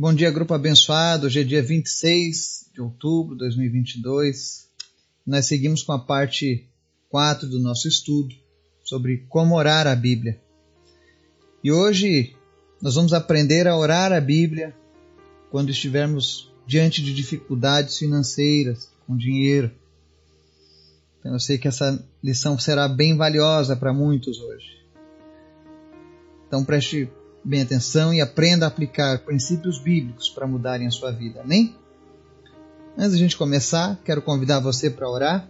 Bom dia, grupo abençoado. Hoje é dia 26 de outubro de 2022. Nós seguimos com a parte 4 do nosso estudo sobre como orar a Bíblia. E hoje nós vamos aprender a orar a Bíblia quando estivermos diante de dificuldades financeiras, com dinheiro. Então, eu sei que essa lição será bem valiosa para muitos hoje. Então preste bem atenção e aprenda a aplicar princípios bíblicos para mudarem a sua vida. Amém? Antes a gente começar, quero convidar você para orar,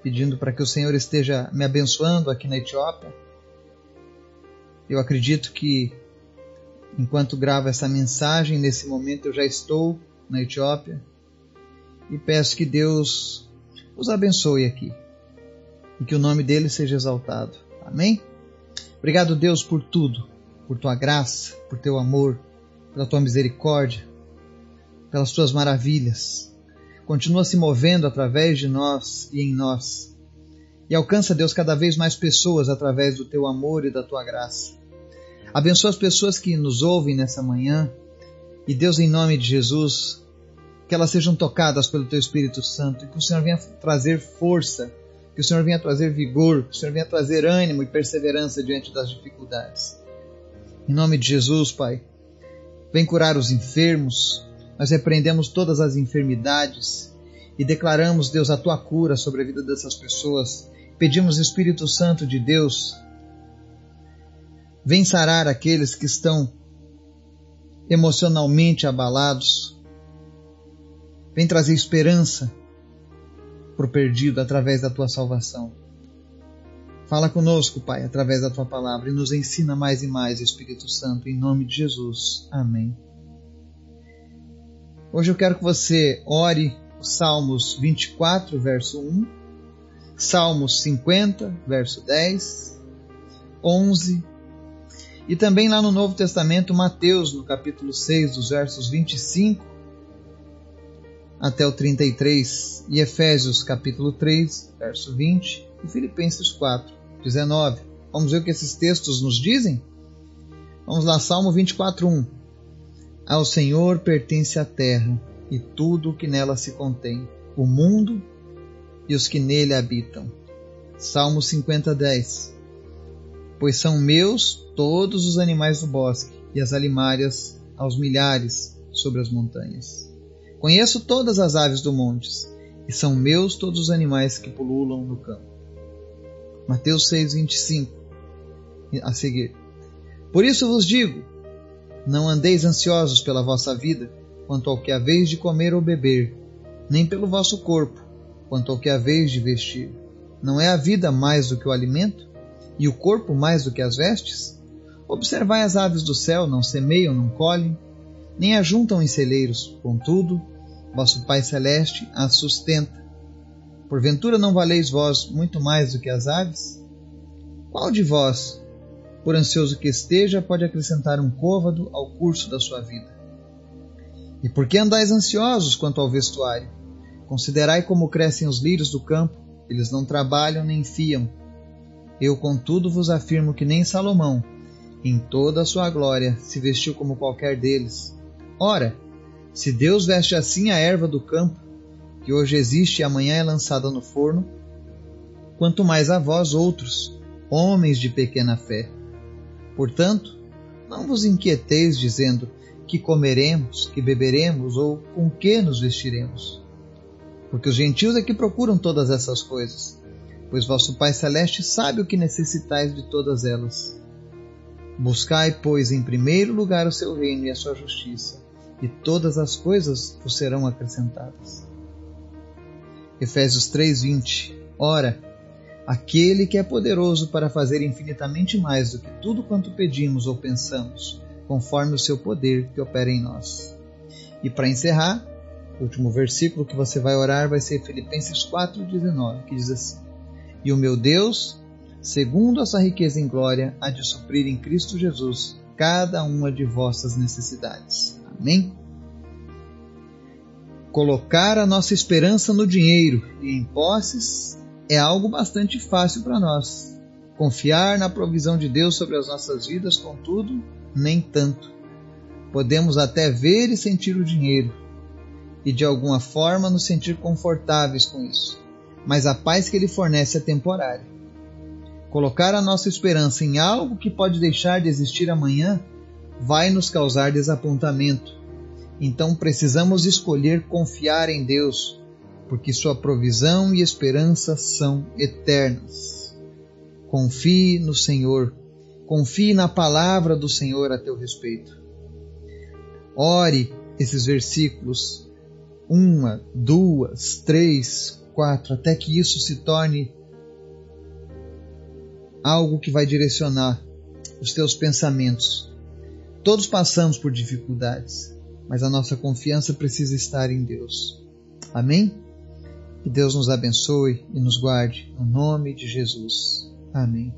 pedindo para que o Senhor esteja me abençoando aqui na Etiópia. Eu acredito que enquanto gravo essa mensagem, nesse momento eu já estou na Etiópia e peço que Deus os abençoe aqui e que o nome dele seja exaltado. Amém? Obrigado, Deus, por tudo, por tua graça, por teu amor, pela tua misericórdia, pelas tuas maravilhas. Continua se movendo através de nós e em nós. E alcança, Deus, cada vez mais pessoas através do teu amor e da tua graça. Abençoa as pessoas que nos ouvem nessa manhã. E Deus, em nome de Jesus, que elas sejam tocadas pelo teu Espírito Santo e que o Senhor venha trazer força que o Senhor venha trazer vigor, que o Senhor venha trazer ânimo e perseverança diante das dificuldades. Em nome de Jesus, Pai, vem curar os enfermos. Nós repreendemos todas as enfermidades e declaramos, Deus, a tua cura sobre a vida dessas pessoas. Pedimos, Espírito Santo de Deus, vem sarar aqueles que estão emocionalmente abalados. Vem trazer esperança por perdido através da tua salvação. Fala conosco, Pai, através da tua palavra e nos ensina mais e mais, Espírito Santo, em nome de Jesus. Amém. Hoje eu quero que você ore os Salmos 24, verso 1, Salmos 50, verso 10, 11, e também lá no Novo Testamento, Mateus, no capítulo 6, dos versos 25 até o 33, e Efésios capítulo 3, verso 20, e Filipenses 4, 19. Vamos ver o que esses textos nos dizem? Vamos lá, Salmo 24, 1. Ao Senhor pertence a terra e tudo o que nela se contém, o mundo e os que nele habitam. Salmo 50, 10. Pois são meus todos os animais do bosque e as alimárias aos milhares sobre as montanhas. Conheço todas as aves do montes, e são meus todos os animais que pululam no campo. Mateus 6, 25. A seguir. Por isso vos digo: não andeis ansiosos pela vossa vida, quanto ao que haveis de comer ou beber, nem pelo vosso corpo, quanto ao que haveis de vestir. Não é a vida mais do que o alimento, e o corpo mais do que as vestes? Observai as aves do céu, não semeiam, não colhem, nem ajuntam em celeiros, contudo, vosso Pai Celeste as sustenta. Porventura não valeis vós muito mais do que as aves? Qual de vós, por ansioso que esteja, pode acrescentar um côvado ao curso da sua vida? E por que andais ansiosos quanto ao vestuário? Considerai como crescem os lírios do campo, eles não trabalham nem fiam. Eu, contudo, vos afirmo que nem Salomão, em toda a sua glória, se vestiu como qualquer deles. Ora, se Deus veste assim a erva do campo, que hoje existe e amanhã é lançada no forno, quanto mais a vós outros, homens de pequena fé. Portanto, não vos inquieteis dizendo que comeremos, que beberemos ou com que nos vestiremos. Porque os gentios é que procuram todas essas coisas, pois vosso Pai Celeste sabe o que necessitais de todas elas. Buscai, pois, em primeiro lugar o seu reino e a sua justiça e todas as coisas vos serão acrescentadas. Efésios 3:20 Ora, aquele que é poderoso para fazer infinitamente mais do que tudo quanto pedimos ou pensamos, conforme o seu poder que opera em nós. E para encerrar, o último versículo que você vai orar vai ser Filipenses 4:19, que diz assim: E o meu Deus, segundo a sua riqueza em glória, há de suprir em Cristo Jesus cada uma de vossas necessidades. Amém? Colocar a nossa esperança no dinheiro e em posses é algo bastante fácil para nós. Confiar na provisão de Deus sobre as nossas vidas, contudo, nem tanto. Podemos até ver e sentir o dinheiro e de alguma forma nos sentir confortáveis com isso, mas a paz que ele fornece é temporária. Colocar a nossa esperança em algo que pode deixar de existir amanhã vai nos causar desapontamento. Então precisamos escolher confiar em Deus, porque Sua provisão e esperança são eternas. Confie no Senhor, confie na palavra do Senhor a teu respeito. Ore esses versículos, uma, duas, três, quatro, até que isso se torne algo que vai direcionar os teus pensamentos. Todos passamos por dificuldades, mas a nossa confiança precisa estar em Deus. Amém? Que Deus nos abençoe e nos guarde, no nome de Jesus. Amém.